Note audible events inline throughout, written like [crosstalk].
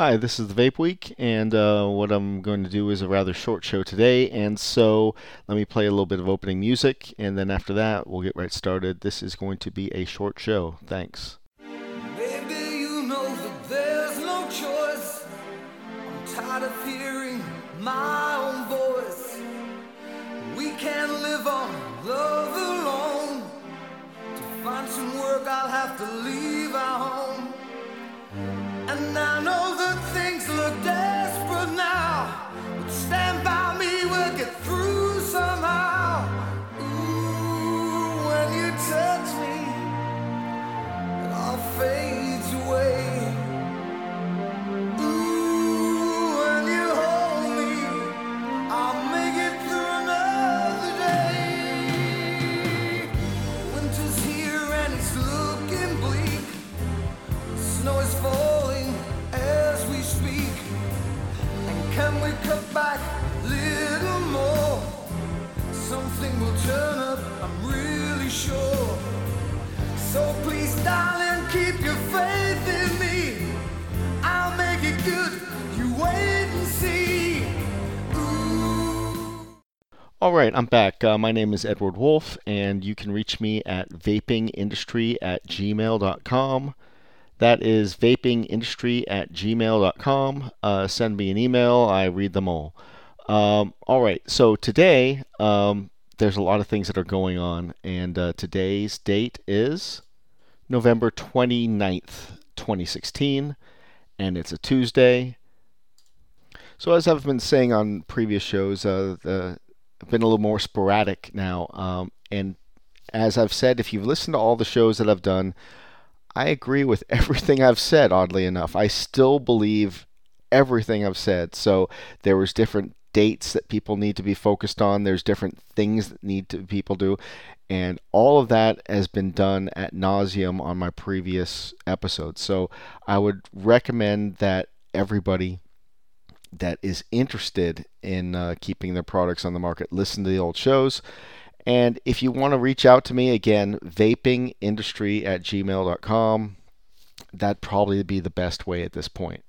Hi, this is the Vape Week, and uh, what I'm going to do is a rather short show today. And so let me play a little bit of opening music, and then after that, we'll get right started. This is going to be a short show. Thanks. You know that there's no choice. I'm tired of hearing my own voice. We can't live on love alone. To find some work, I'll have to leave I'm back. Uh, my name is Edward Wolf, and you can reach me at vapingindustry at gmail.com. That is vapingindustry at gmail.com. Uh, send me an email, I read them all. Um, all right, so today um, there's a lot of things that are going on, and uh, today's date is November 29th, 2016, and it's a Tuesday. So, as I've been saying on previous shows, uh, the, been a little more sporadic now. Um, and as I've said, if you've listened to all the shows that I've done, I agree with [laughs] everything I've said, oddly enough. I still believe everything I've said. So there was different dates that people need to be focused on. There's different things that need to people do. And all of that has been done at nauseum on my previous episodes. So I would recommend that everybody that is interested in uh, keeping their products on the market listen to the old shows. And if you want to reach out to me, again, vapingindustry at gmail.com. That'd probably be the best way at this point.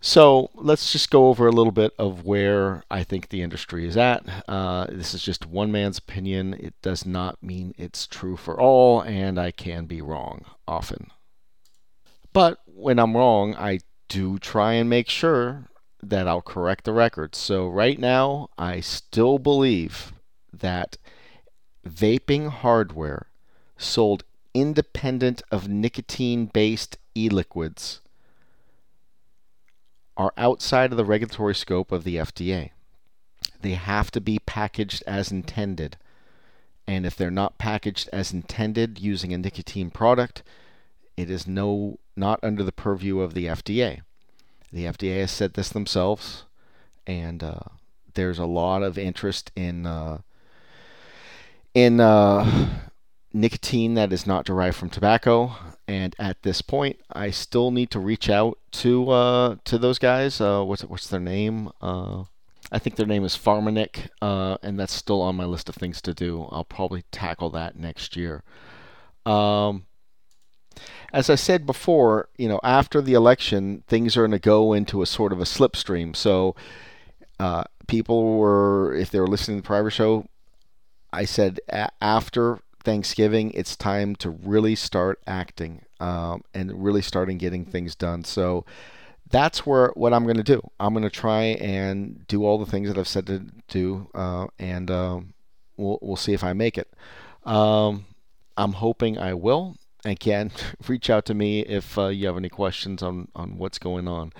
So let's just go over a little bit of where I think the industry is at. Uh, this is just one man's opinion. It does not mean it's true for all, and I can be wrong often. But when I'm wrong, I do try and make sure that I'll correct the record. So right now, I still believe that vaping hardware sold independent of nicotine based e liquids are outside of the regulatory scope of the FDA. They have to be packaged as intended. And if they're not packaged as intended using a nicotine product, it is no not under the purview of the FDA. The FDA has said this themselves, and uh, there's a lot of interest in uh, in uh, nicotine that is not derived from tobacco. And at this point, I still need to reach out to uh, to those guys. Uh, what's what's their name? I think their name is Pharmanic, uh, and that's still on my list of things to do. I'll probably tackle that next year. Um, as I said before, you know, after the election, things are going to go into a sort of a slipstream. So, uh, people were, if they were listening to the private show, I said a- after Thanksgiving, it's time to really start acting um, and really starting getting things done. So that's where what I'm going to do. I'm going to try and do all the things that I've said to do, uh, and um, we'll we'll see if I make it. Um, I'm hoping I will. Again, [laughs] reach out to me if uh, you have any questions on on what's going on.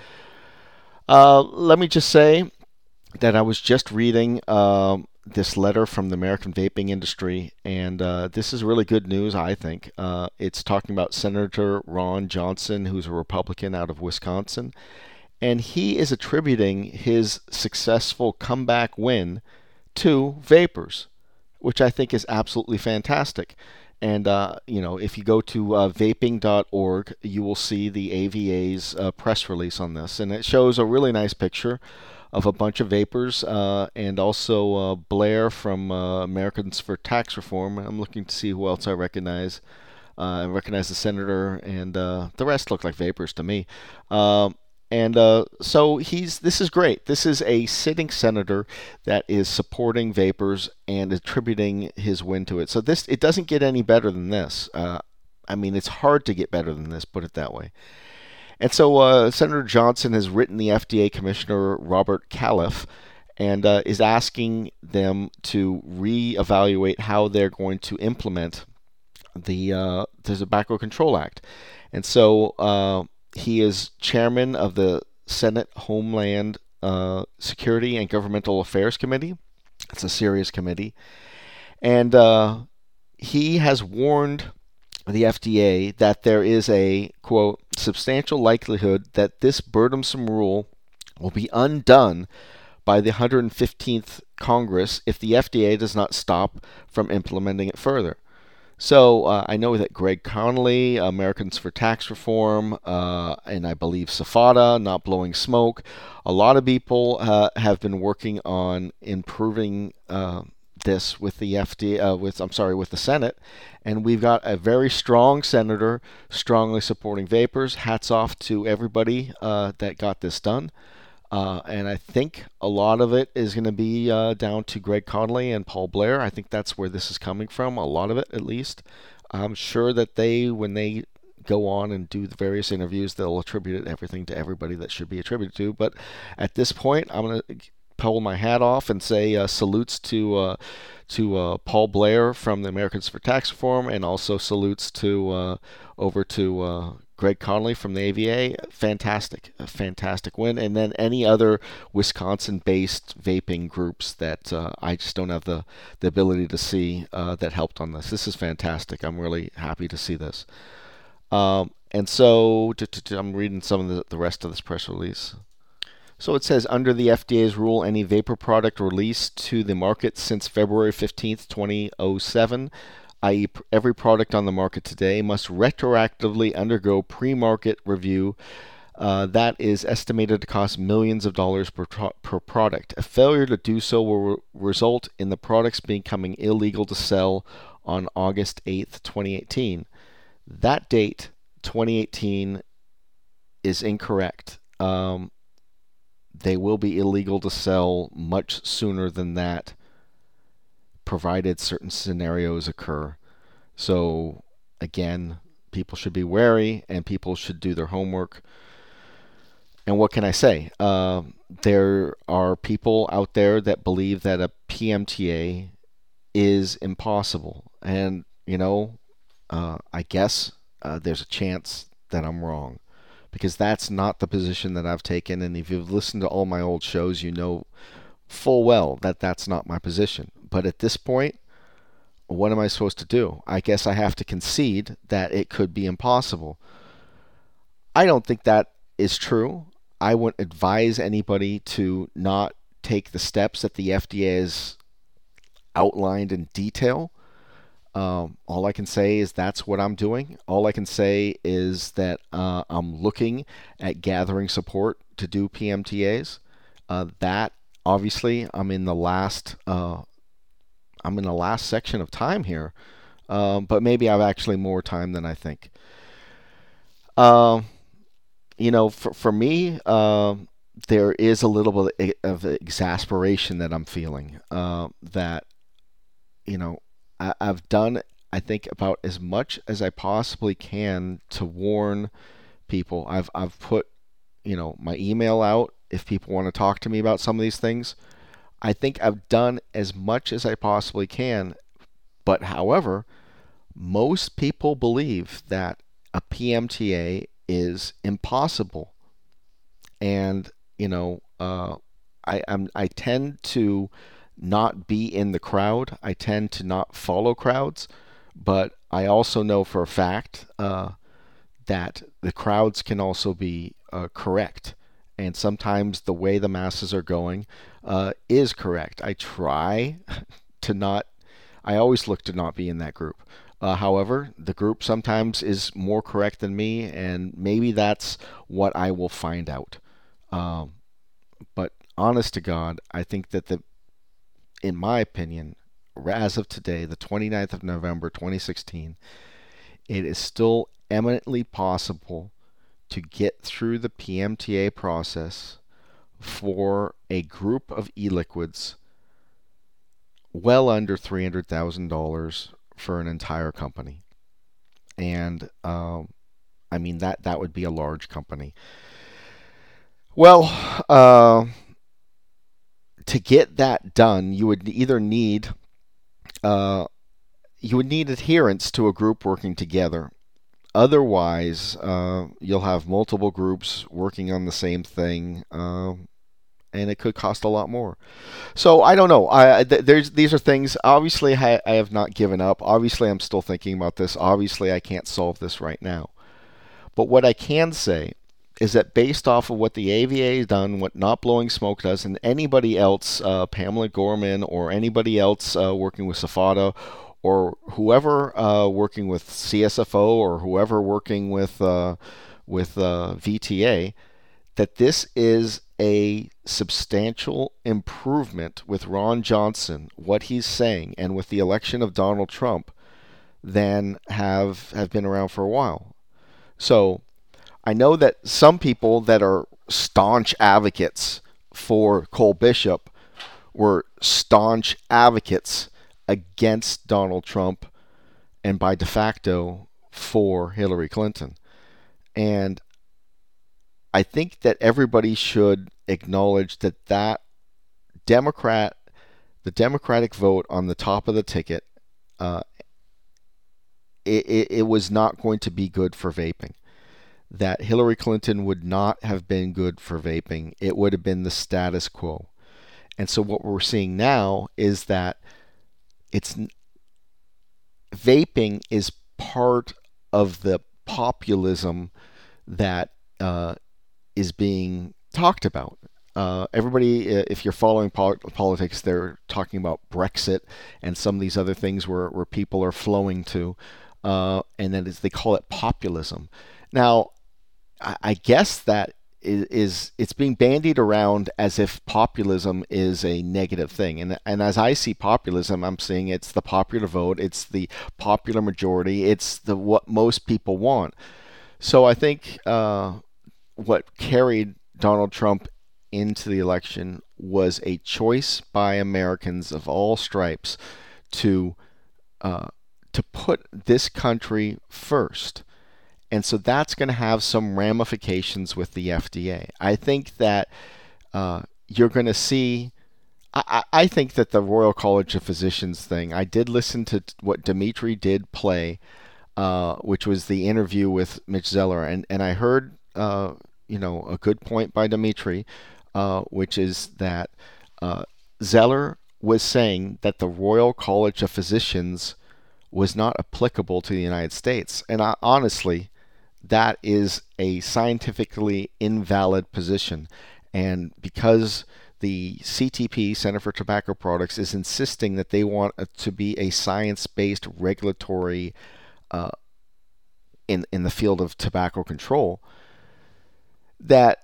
Uh, let me just say that I was just reading um, this letter from the American vaping industry, and uh, this is really good news, I think. Uh, it's talking about Senator Ron Johnson, who's a Republican out of Wisconsin, and he is attributing his successful comeback win to vapers, which I think is absolutely fantastic. And uh, you know, if you go to uh, vaping.org, you will see the AVA's uh, press release on this, and it shows a really nice picture of a bunch of vapers, uh, and also uh, Blair from uh, Americans for Tax Reform. I'm looking to see who else I recognize. I recognize the senator, and the rest look like vapers to me. And uh, so he's this is great. This is a sitting senator that is supporting vapers and attributing his win to it. So this it doesn't get any better than this. Uh, I mean, it's hard to get better than this. Put it that way. And so uh, Senator Johnson has written the FDA Commissioner Robert Califf and uh, is asking them to reevaluate how they're going to implement the uh, the Tobacco Control Act. And so uh, he is chairman of the Senate Homeland uh, Security and Governmental Affairs Committee. It's a serious committee. And uh, he has warned the FDA that there is a, quote, substantial likelihood that this burdensome rule will be undone by the 115th Congress if the FDA does not stop from implementing it further. So uh, I know that Greg Conley, Americans for Tax Reform, uh, and I believe SFATA, Not Blowing Smoke, a lot of people uh, have been working on improving uh, this with the FDA, uh, with I'm sorry, with the Senate, and we've got a very strong senator strongly supporting vapers. Hats off to everybody uh, that got this done. Uh, and I think a lot of it is going to be uh, down to Greg Conley and Paul Blair. I think that's where this is coming from, a lot of it at least. I'm sure that they, when they go on and do the various interviews, they'll attribute everything to everybody that should be attributed to. But at this point, I'm going to pull my hat off and say uh, salutes to uh, to uh, Paul Blair from the Americans for Tax Reform, and also salutes to uh, over to uh, Greg Conley from the AVA, fantastic, a fantastic win. And then any other Wisconsin-based vaping groups that uh, I just don't have the, the ability to see uh, that helped on this. This is fantastic. I'm really happy to see this. Um, and so I'm reading some of the, the rest of this press release. So it says under the FDA's rule, any vapor product released to the market since February 15th, 2007 i.e., every product on the market today, must retroactively undergo pre market review. Uh, that is estimated to cost millions of dollars per, per product. A failure to do so will re- result in the products becoming illegal to sell on August 8th, 2018. That date, 2018, is incorrect. Um, they will be illegal to sell much sooner than that provided certain scenarios occur. So, again, people should be wary and people should do their homework. And what can I say? Uh, there are people out there that believe that a PMTA is impossible. And, you know, uh, I guess uh, there's a chance that I'm wrong because that's not the position that I've taken. And if you've listened to all my old shows, you know full well that that's not my position. But at this point, what am I supposed to do? I guess I have to concede that it could be impossible. I don't think that is true. I wouldn't advise anybody to not take the steps that the FDA has outlined in detail. Um, all I can say is that's what I'm doing. All I can say is that uh, I'm looking at gathering support to do PMTAs. Uh, that obviously, I'm in the last uh, I'm in the last section of time here, um, but maybe I've actually more time than I think. Um, you know, for for me, uh, there is a little bit of exasperation that I'm feeling. Uh, that you know, I, I've done I think about as much as I possibly can to warn people. I've I've put you know my email out if people want to talk to me about some of these things. I think I've done as much as I possibly can. But however, most people believe that a PMTA is impossible. And, you know, uh, I, I'm, I tend to not be in the crowd. I tend to not follow crowds. But I also know for a fact uh, that the crowds can also be uh, correct and sometimes the way the masses are going uh, is correct. I try [laughs] to not, I always look to not be in that group. Uh, however, the group sometimes is more correct than me, and maybe that's what I will find out. Um, but honest to God, I think that the, in my opinion, as of today, the 29th of November 2016, it is still eminently possible to get through the PMTA process for a group of e-liquids well under $300,000 for an entire company. And um, I mean that that would be a large company. Well, uh, to get that done, you would either need uh, you would need adherence to a group working together. Otherwise, uh, you'll have multiple groups working on the same thing, uh, and it could cost a lot more. So I don't know. I th- there's these are things. Obviously, I, I have not given up. Obviously, I'm still thinking about this. Obviously, I can't solve this right now. But what I can say is that based off of what the AVA has done, what Not Blowing Smoke does, and anybody else, uh, Pamela Gorman or anybody else uh, working with SFATA or whoever uh, working with CSFO or whoever working with uh, with uh, VTA, that this is a substantial improvement with Ron Johnson, what he's saying, and with the election of Donald Trump, than have have been around for a while. So I know that some people that are staunch advocates for Cole Bishop were staunch advocates against Donald Trump and by de facto for Hillary Clinton. And I think that everybody should acknowledge that that Democrat, the Democratic vote on the top of the ticket, uh, it, it, it was not going to be good for vaping. That Hillary Clinton would not have been good for vaping. It would have been the status quo. And so what we're seeing now is that it's vaping is part of the populism that uh, is being talked about. Uh, everybody, if you're following politics, they're talking about Brexit and some of these other things where, where people are flowing to, uh, and then they call it populism. Now, I, I guess that is, is, it's being bandied around as if populism is a negative thing, and and as I see populism, I'm seeing it's the popular vote, it's the popular majority, it's the what most people want. So I think uh, what carried Donald Trump into the election was a choice by Americans of all stripes to uh, to put this country first. And so that's going to have some ramifications with the FDA. I think that uh, you're going to see. I, I think that the Royal College of Physicians thing, I did listen to what Dimitri did play, uh, which was the interview with Mitch Zeller. And, and I heard uh, you know, a good point by Dimitri, uh, which is that uh, Zeller was saying that the Royal College of Physicians was not applicable to the United States. And I, honestly, that is a scientifically invalid position. And because the CTP, Center for Tobacco Products, is insisting that they want to be a science based regulatory uh, in, in the field of tobacco control, that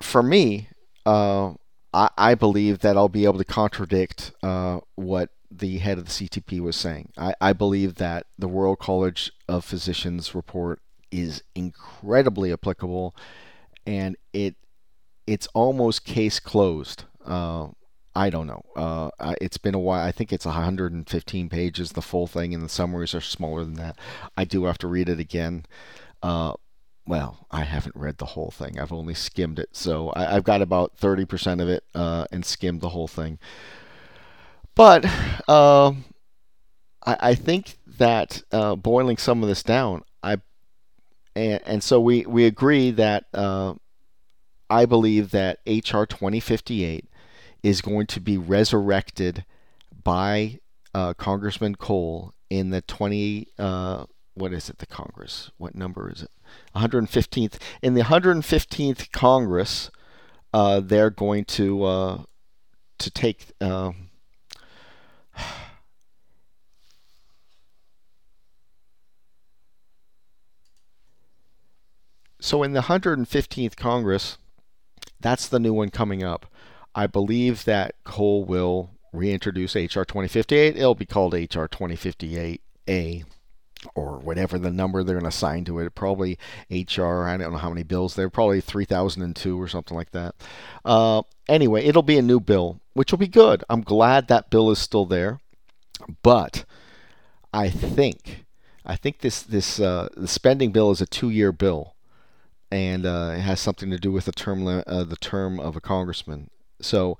for me, uh, I, I, believe that I'll be able to contradict uh, what the head of the CTP was saying. I, I, believe that the Royal College of Physicians report is incredibly applicable, and it it's almost case closed. Uh, I don't know. Uh, it's been a while. I think it's 115 pages, the full thing, and the summaries are smaller than that. I do have to read it again. Uh, well, I haven't read the whole thing. I've only skimmed it, so I, have got about thirty percent of it uh, and skimmed the whole thing. But uh, I, I, think that uh, boiling some of this down, I and, and so we we agree that uh, I believe that HR twenty fifty eight is going to be resurrected by uh, Congressman Cole in the twenty uh, what is it the Congress? What number is it? 115th. In the 115th Congress, uh, they're going to to take. Uh, so in the 115th Congress, that's the new one coming up. I believe that Cole will reintroduce HR 2058. It'll be called HR 2058A. or whatever the number they're going to assign to it. Probably HR. I don't know how many bills there. Probably 3002 or something like that. Uh, anyway, it'll be a new bill, which will be good. I'm glad that bill is still there, but I think I think this this uh, the spending bill is a two-year bill, and uh, it has something to do with the term uh, the term of a congressman. So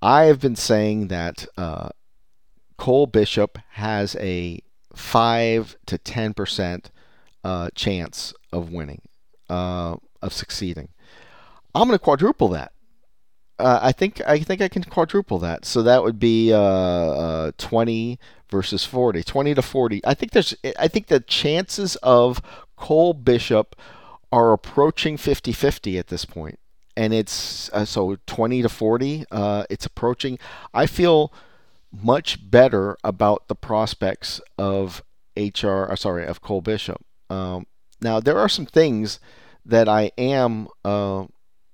I have been saying that uh, Cole Bishop has a five to ten percent uh, chance of winning, uh, of succeeding. I'm going to quadruple that. Uh, I think I think I can quadruple that. So that would be uh, uh, 20 versus 40, 20 to 40. I think there's I think the chances of Cole Bishop are approaching 50-50 at this point, and it's uh, so 20 to 40. Uh, it's approaching. I feel much better about the prospects of HR. Uh, sorry, of Cole Bishop. Um, now there are some things that I am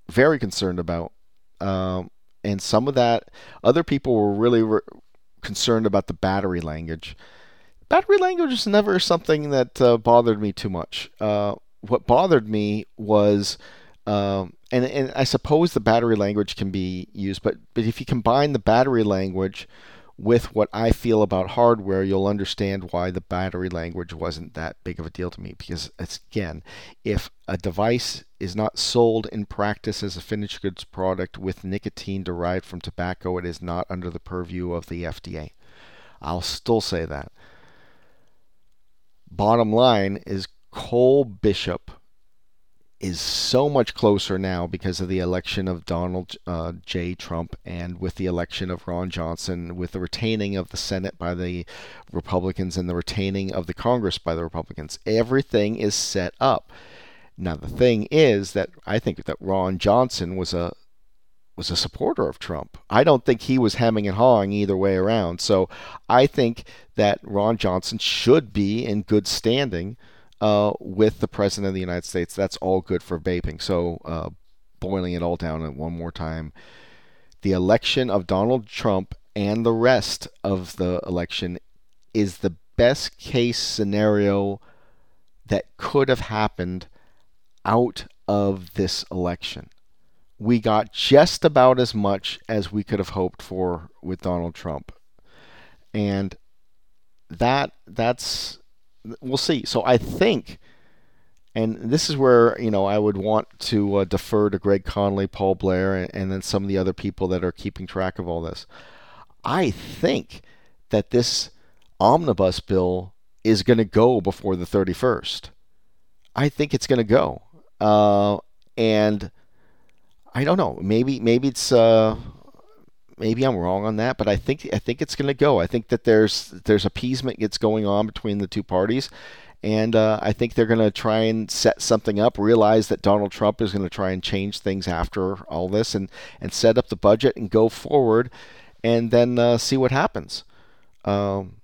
very concerned about um, and some of that, other people were really re- concerned about the battery language. Battery language is never something that uh, bothered me too much. Uh, what bothered me was, um, and, and I suppose the battery language can be used, but, but if you combine the battery language with what I feel about hardware, you'll understand why the battery language wasn't that big of a deal to me. Because, again, if a device is not sold in practice as a finished goods product with nicotine derived from tobacco, it is not under the purview of the FDA. I'll still say that. Bottom line is Cole Bishop is so much closer now because of the election of Donald uh, J. Trump and with the election of Ron Johnson, with the retaining of the Senate by the Republicans and the retaining of the Congress by the Republicans. Everything is set up. Now the thing is that I think that Ron Johnson was a was a supporter of Trump. I don't think he was hemming and hawing either way around. So I think that Ron Johnson should be in good standing uh, with the President of the United States. That's all good for vaping. So, uh, boiling it all down one more time, the election of Donald Trump and the rest of the election is the best case scenario that could have happened out of this election. We got just about as much as we could have hoped for with Donald Trump. And that that's we'll see. So I think, and this is where you know I would want to uh, defer to Greg Conley, Paul Blair, and, and then some of the other people that are keeping track of all this. I think that this omnibus bill is going to go before the 31st. I think it's going to go, uh, and I don't know. Maybe maybe it's uh, maybe I'm wrong on that, but I think I think it's going to go. I think that there's there's appeasement that's going on between the two parties, and uh, I think they're going to try and set something up. Realize that Donald Trump is going to try and change things after all this, and and set up the budget and go forward, and then uh, see what happens. Um,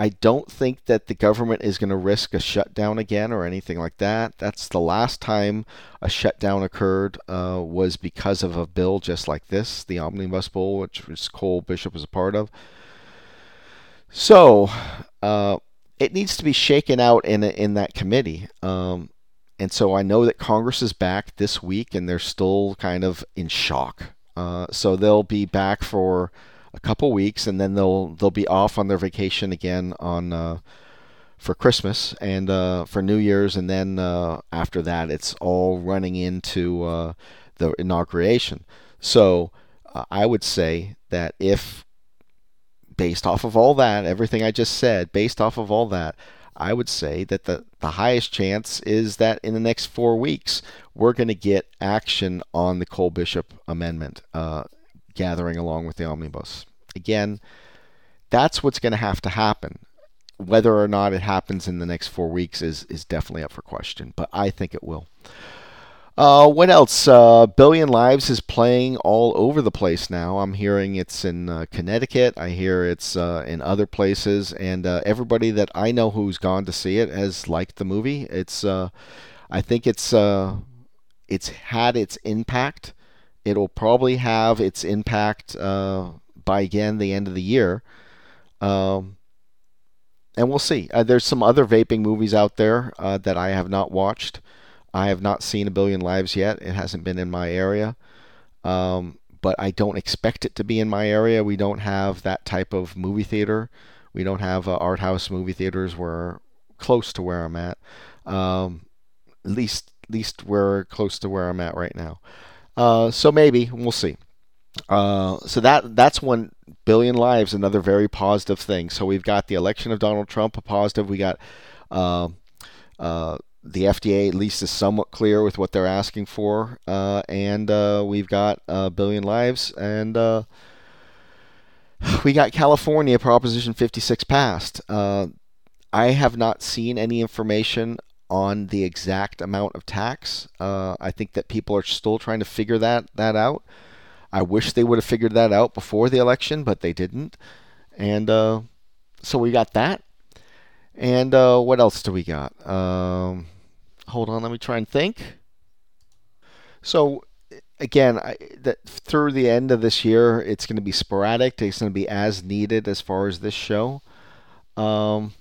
I don't think that the government is going to risk a shutdown again or anything like that. That's the last time a shutdown occurred uh, was because of a bill just like this, the Omnibus Bill, which was Cole Bishop was a part of. So uh, it needs to be shaken out in in that committee. Um, and so I know that Congress is back this week, and they're still kind of in shock. Uh, so they'll be back for a couple weeks, and then they'll they'll be off on their vacation again on uh, for Christmas and uh, for New Year's, and then uh, after that, it's all running into uh, the inauguration. So uh, I would say that if based off of all that, everything I just said, based off of all that, I would say that the, the highest chance is that in the next four weeks, we're going to get action on the Cole Bishop Amendment. Uh, gathering along with the omnibus. Again, that's what's going to have to happen. Whether or not it happens in the next four weeks is, is definitely up for question, but I think it will. Uh, what else? Uh, Billion Lives is playing all over the place now. I'm hearing it's in uh, Connecticut. I hear it's uh, in other places, and uh, everybody that I know who's gone to see it has liked the movie. It's, uh, I think it's, it's had its impact. It'll probably have its impact uh, by again the end of the year. Um, and we'll see. Uh, there's some other vaping movies out there uh, that I have not watched. I have not seen A Billion Lives yet. It hasn't been in my area. Um, but I don't expect it to be in my area. We don't have that type of movie theater. We don't have uh, art house movie theaters where close to where I'm at. Um, least, least we're close to where I'm at right now. Uh, so maybe we'll see. Uh, so that that's one billion lives, another very positive thing. So we've got the election of Donald Trump, a positive. We got uh, uh, the FDA at least is somewhat clear with what they're asking for, uh, and we've got a billion lives, and we got California Proposition 56 passed. I have not seen any information on the exact amount of tax. Uh, I think that people are still trying to figure that that out. I wish they would have figured that out before the election, but they didn't, and uh, so we got that. And uh, what else do we got? Um, hold on, let me try and think. So again, I, that through the end of this year, it's going to be sporadic. It's going to be as needed as far as this show. Um,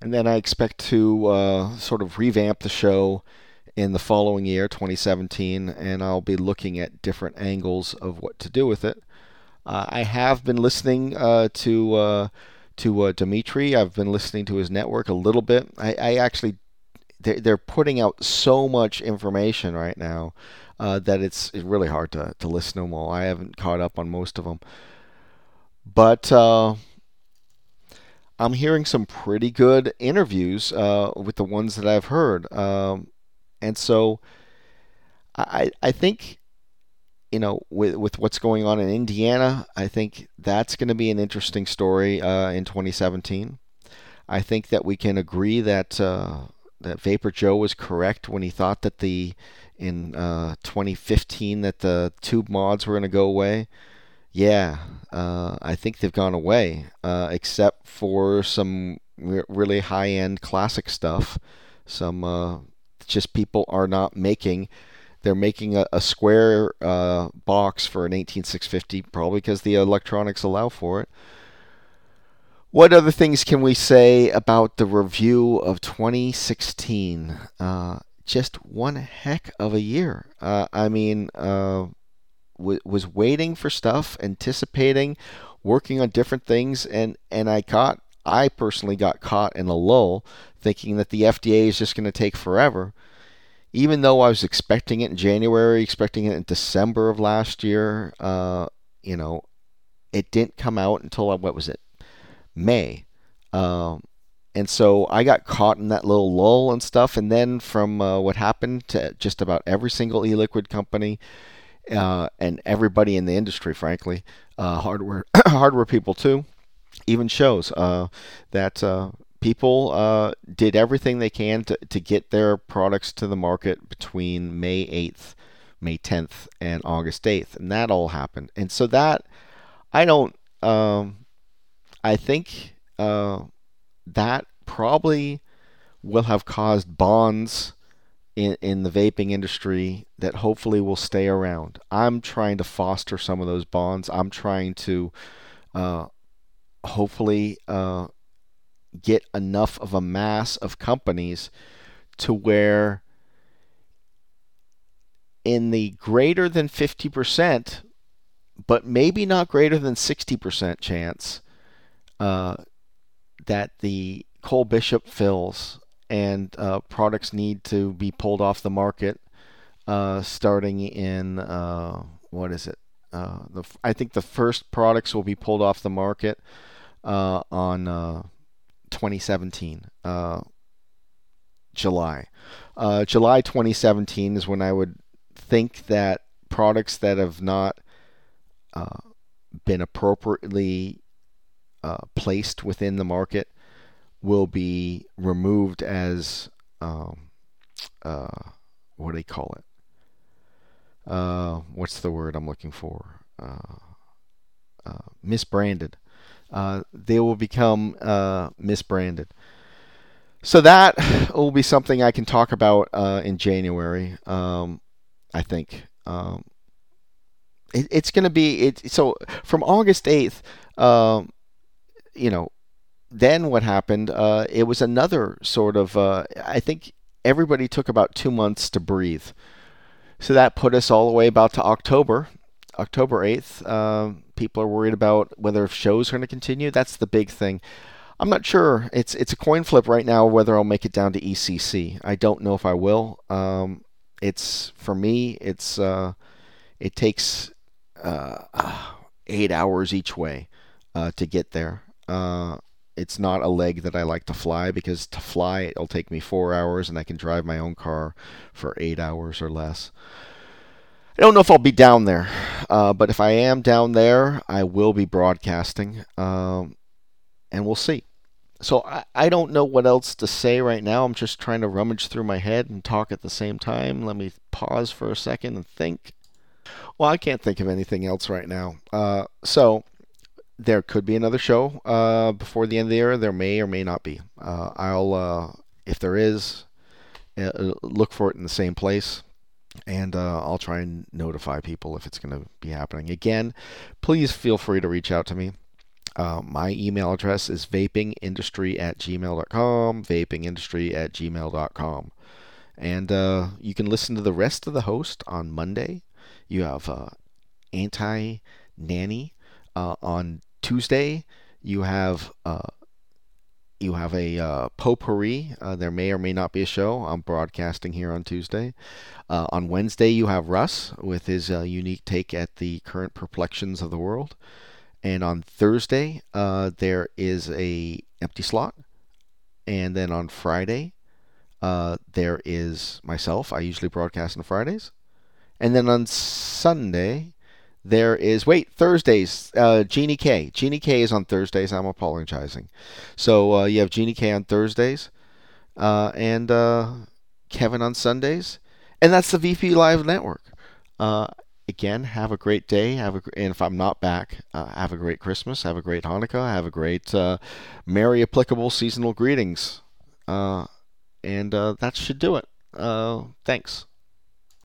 and then I expect to uh, sort of revamp the show in the following year, 2017, and I'll be looking at different angles of what to do with it. Uh, I have been listening uh, to uh, to uh, Dimitri. I've been listening to his network a little bit. I, I actually they're, putting out so much information right now uh, that it's, it's really hard to, to listen to them all. I haven't caught up on most of them. But uh, I'm hearing some pretty good interviews uh, with the ones that I've heard. Um, and so I, I think, you know, with, with what's going on in Indiana, I think that's going to be an interesting story uh, in 2017. I think that we can agree that uh, that Vapor Joe was correct when he thought that the in uh, 2015 that the tube mods were going to go away. Yeah, uh, I think they've gone away, uh, except for some re- really high-end classic stuff. Some uh, just people are not making. They're making a, a square uh, box for an 18650, probably because the electronics allow for it. What other things can we say about the review of 2016? Uh, just one heck of a year. Uh, I mean, w- was waiting for stuff, anticipating, working on different things, and and I got, I personally got caught in a lull, thinking that the FDA is just going to take forever. Even though I was expecting it in January, expecting it in December of last year, uh, you know, it didn't come out until what was it, May. Um, and so I got caught in that little lull and stuff. And then from uh, what happened to just about every single e-liquid company uh, and everybody in the industry, frankly, uh, hardware [coughs] hardware people too, even shows uh, that uh, people uh, did everything they can to, to get their products to the market between May 8th, May 10th, and August 8th. And that all happened. And so that, I don't. Um, I think uh, that probably will have caused bonds in, in the vaping industry that hopefully will stay around. I'm trying to foster some of those bonds. I'm trying to uh, hopefully uh, get enough of a mass of companies to where in the greater than 50%, but maybe not greater than 60% chance uh, that the Cole Bishop fills and uh, products need to be pulled off the market uh, starting in uh, what is it? Uh, the I think the first products will be pulled off the market uh, on 2017 July. July 2017 is when I would think that products that have not been appropriately uh, placed within the market will be removed as um, uh, what do they call it? Uh, what's the word I'm looking for? Uh, uh, misbranded. Uh, they will become misbranded. So that [sighs] will be something I can talk about in January. Um, I think. Um, it, it's going to be it. So from August eighth, um, you know, then what happened? Uh, it was another sort of. Uh, I think everybody took about two months to breathe. So that put us all the way about to October, October 8th. Uh, people are worried about whether shows are going to continue. That's the big thing. I'm not sure. It's it's a coin flip right now whether I'll make it down to ECC. I don't know if I will. Um, it's for me. It's uh, it takes uh, eight hours each way uh, to get there. Uh, it's not a leg that I like to fly because to fly it'll take me four hours and I can drive my own car for eight hours or less. I don't know if I'll be down there, uh, but if I am down there, I will be broadcasting, um, and we'll see. So I, I don't know what else to say right now. I'm just trying to rummage through my head and talk at the same time. Let me pause for a second and think. Well, I can't think of anything else right now. Uh, so there could be another show uh, before the end of the year. There may or may not be. Uh, I'll, uh, if there is, uh, look for it in the same place, and uh, I'll try and notify people if it's going to be happening. Again, please feel free to reach out to me. Uh, my email address is vapingindustry at gmail.com, vapingindustry at gmail.com. And you can listen to the rest of the host on Monday. You have Anti Nanny on Tuesday, you have uh, you have a uh, potpourri. Uh, there may or may not be a show. I'm broadcasting here on Tuesday. Uh, on Wednesday, you have Russ with his uh, unique take at the current perplexions of the world. And on Thursday, uh, there is a empty slot. And then on Friday, there is myself. I usually broadcast on Fridays. And then on Sunday, there is wait Thursdays. Uh, Jeannie K. Jeannie K is on Thursdays. I'm apologizing. So uh, you have Jeannie K on Thursdays, uh, and uh, Kevin on Sundays, and that's the VP Live Network. Uh, again, have a great day. Have a and if I'm not back, uh, have a great Christmas. Have a great Hanukkah. Have a great Merry applicable seasonal greetings. and that should do it. thanks.